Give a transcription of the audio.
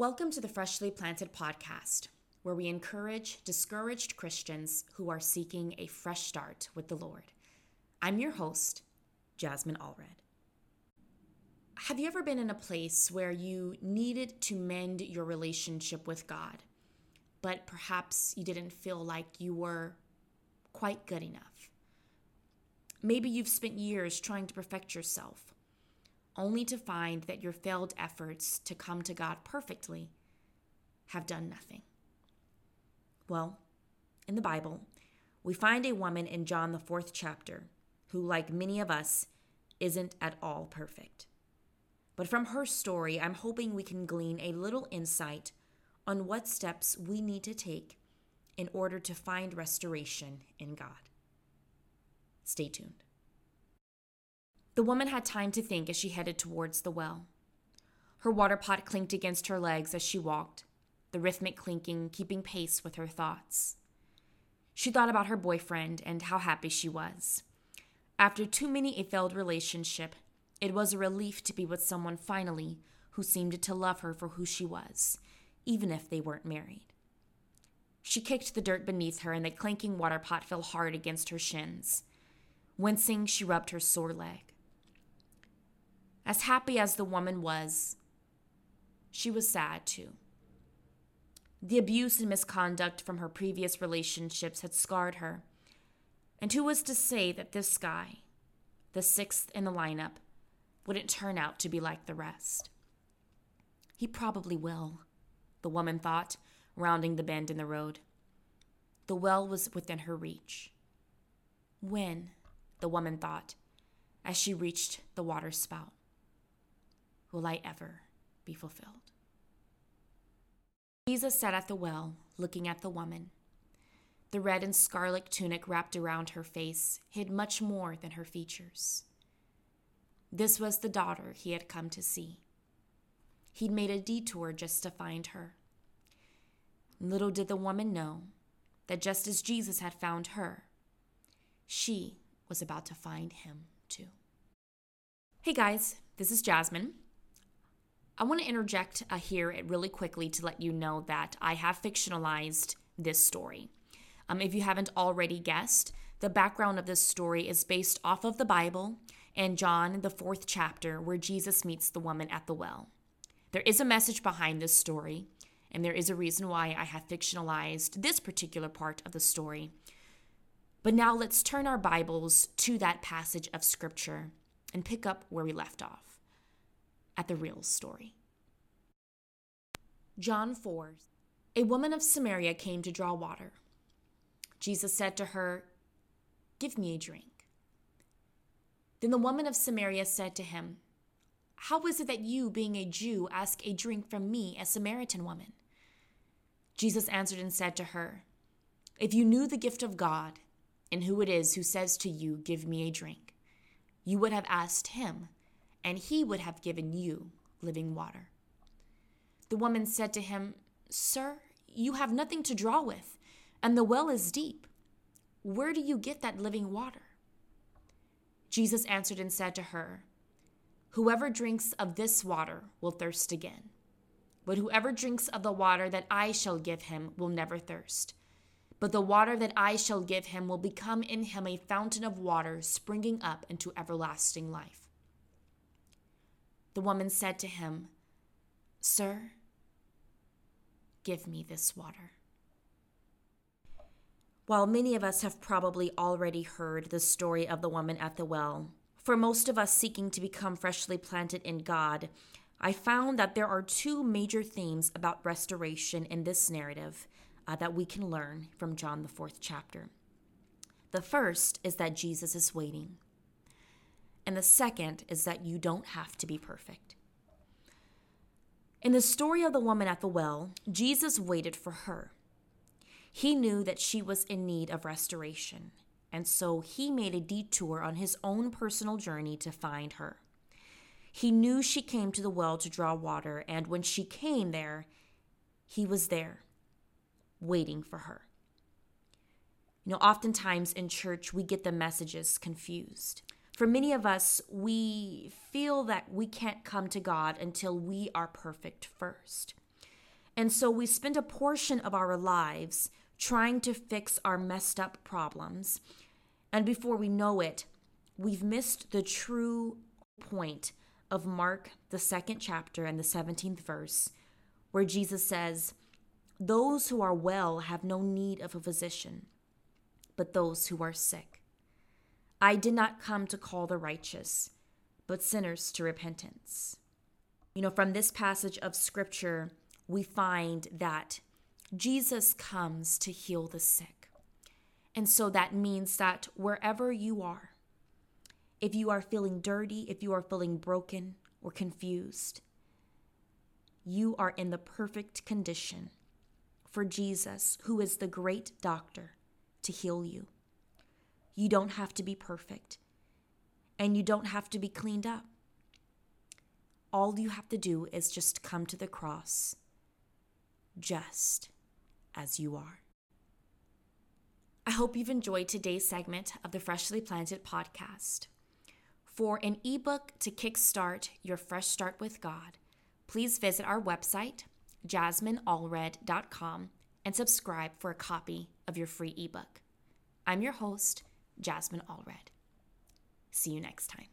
Welcome to the Freshly Planted podcast, where we encourage discouraged Christians who are seeking a fresh start with the Lord. I'm your host, Jasmine Allred. Have you ever been in a place where you needed to mend your relationship with God, but perhaps you didn't feel like you were quite good enough? Maybe you've spent years trying to perfect yourself only to find that your failed efforts to come to God perfectly have done nothing. Well, in the Bible, we find a woman in John, the fourth chapter, who, like many of us, isn't at all perfect. But from her story, I'm hoping we can glean a little insight on what steps we need to take in order to find restoration in God. Stay tuned. The woman had time to think as she headed towards the well. Her water pot clinked against her legs as she walked, the rhythmic clinking keeping pace with her thoughts. She thought about her boyfriend and how happy she was. After too many a failed relationship, it was a relief to be with someone finally who seemed to love her for who she was, even if they weren't married. She kicked the dirt beneath her, and the clanking water pot fell hard against her shins. Wincing, she rubbed her sore leg. As happy as the woman was, she was sad too. The abuse and misconduct from her previous relationships had scarred her. And who was to say that this guy, the sixth in the lineup, wouldn't turn out to be like the rest? He probably will, the woman thought, rounding the bend in the road. The well was within her reach. When, the woman thought, as she reached the water spout will I ever be fulfilled. Jesus sat at the well, looking at the woman. The red and scarlet tunic wrapped around her face hid much more than her features. This was the daughter he had come to see. He'd made a detour just to find her. Little did the woman know that just as Jesus had found her, she was about to find him too. Hey guys, this is Jasmine. I want to interject uh, here really quickly to let you know that I have fictionalized this story. Um, if you haven't already guessed, the background of this story is based off of the Bible and John, the fourth chapter, where Jesus meets the woman at the well. There is a message behind this story, and there is a reason why I have fictionalized this particular part of the story. But now let's turn our Bibles to that passage of Scripture and pick up where we left off at the real story. John 4 A woman of Samaria came to draw water. Jesus said to her, Give me a drink. Then the woman of Samaria said to him, How is it that you, being a Jew, ask a drink from me, a Samaritan woman? Jesus answered and said to her, If you knew the gift of God, and who it is who says to you, Give me a drink, you would have asked him and he would have given you living water. The woman said to him, Sir, you have nothing to draw with, and the well is deep. Where do you get that living water? Jesus answered and said to her, Whoever drinks of this water will thirst again. But whoever drinks of the water that I shall give him will never thirst. But the water that I shall give him will become in him a fountain of water springing up into everlasting life. The woman said to him, Sir, give me this water. While many of us have probably already heard the story of the woman at the well, for most of us seeking to become freshly planted in God, I found that there are two major themes about restoration in this narrative uh, that we can learn from John, the fourth chapter. The first is that Jesus is waiting. And the second is that you don't have to be perfect. In the story of the woman at the well, Jesus waited for her. He knew that she was in need of restoration, and so he made a detour on his own personal journey to find her. He knew she came to the well to draw water, and when she came there, he was there, waiting for her. You know, oftentimes in church, we get the messages confused for many of us, we feel that we can't come to God until we are perfect first. And so we spend a portion of our lives trying to fix our messed up problems. And before we know it, we've missed the true point of Mark, the second chapter and the 17th verse, where Jesus says, Those who are well have no need of a physician, but those who are sick. I did not come to call the righteous, but sinners to repentance. You know, from this passage of scripture, we find that Jesus comes to heal the sick. And so that means that wherever you are, if you are feeling dirty, if you are feeling broken or confused, you are in the perfect condition for Jesus, who is the great doctor, to heal you. You don't have to be perfect, and you don't have to be cleaned up. All you have to do is just come to the cross, just as you are. I hope you've enjoyed today's segment of the Freshly Planted podcast. For an ebook to kickstart your fresh start with God, please visit our website, jasmineallred.com, and subscribe for a copy of your free ebook. I'm your host, Jasmine Allred. See you next time.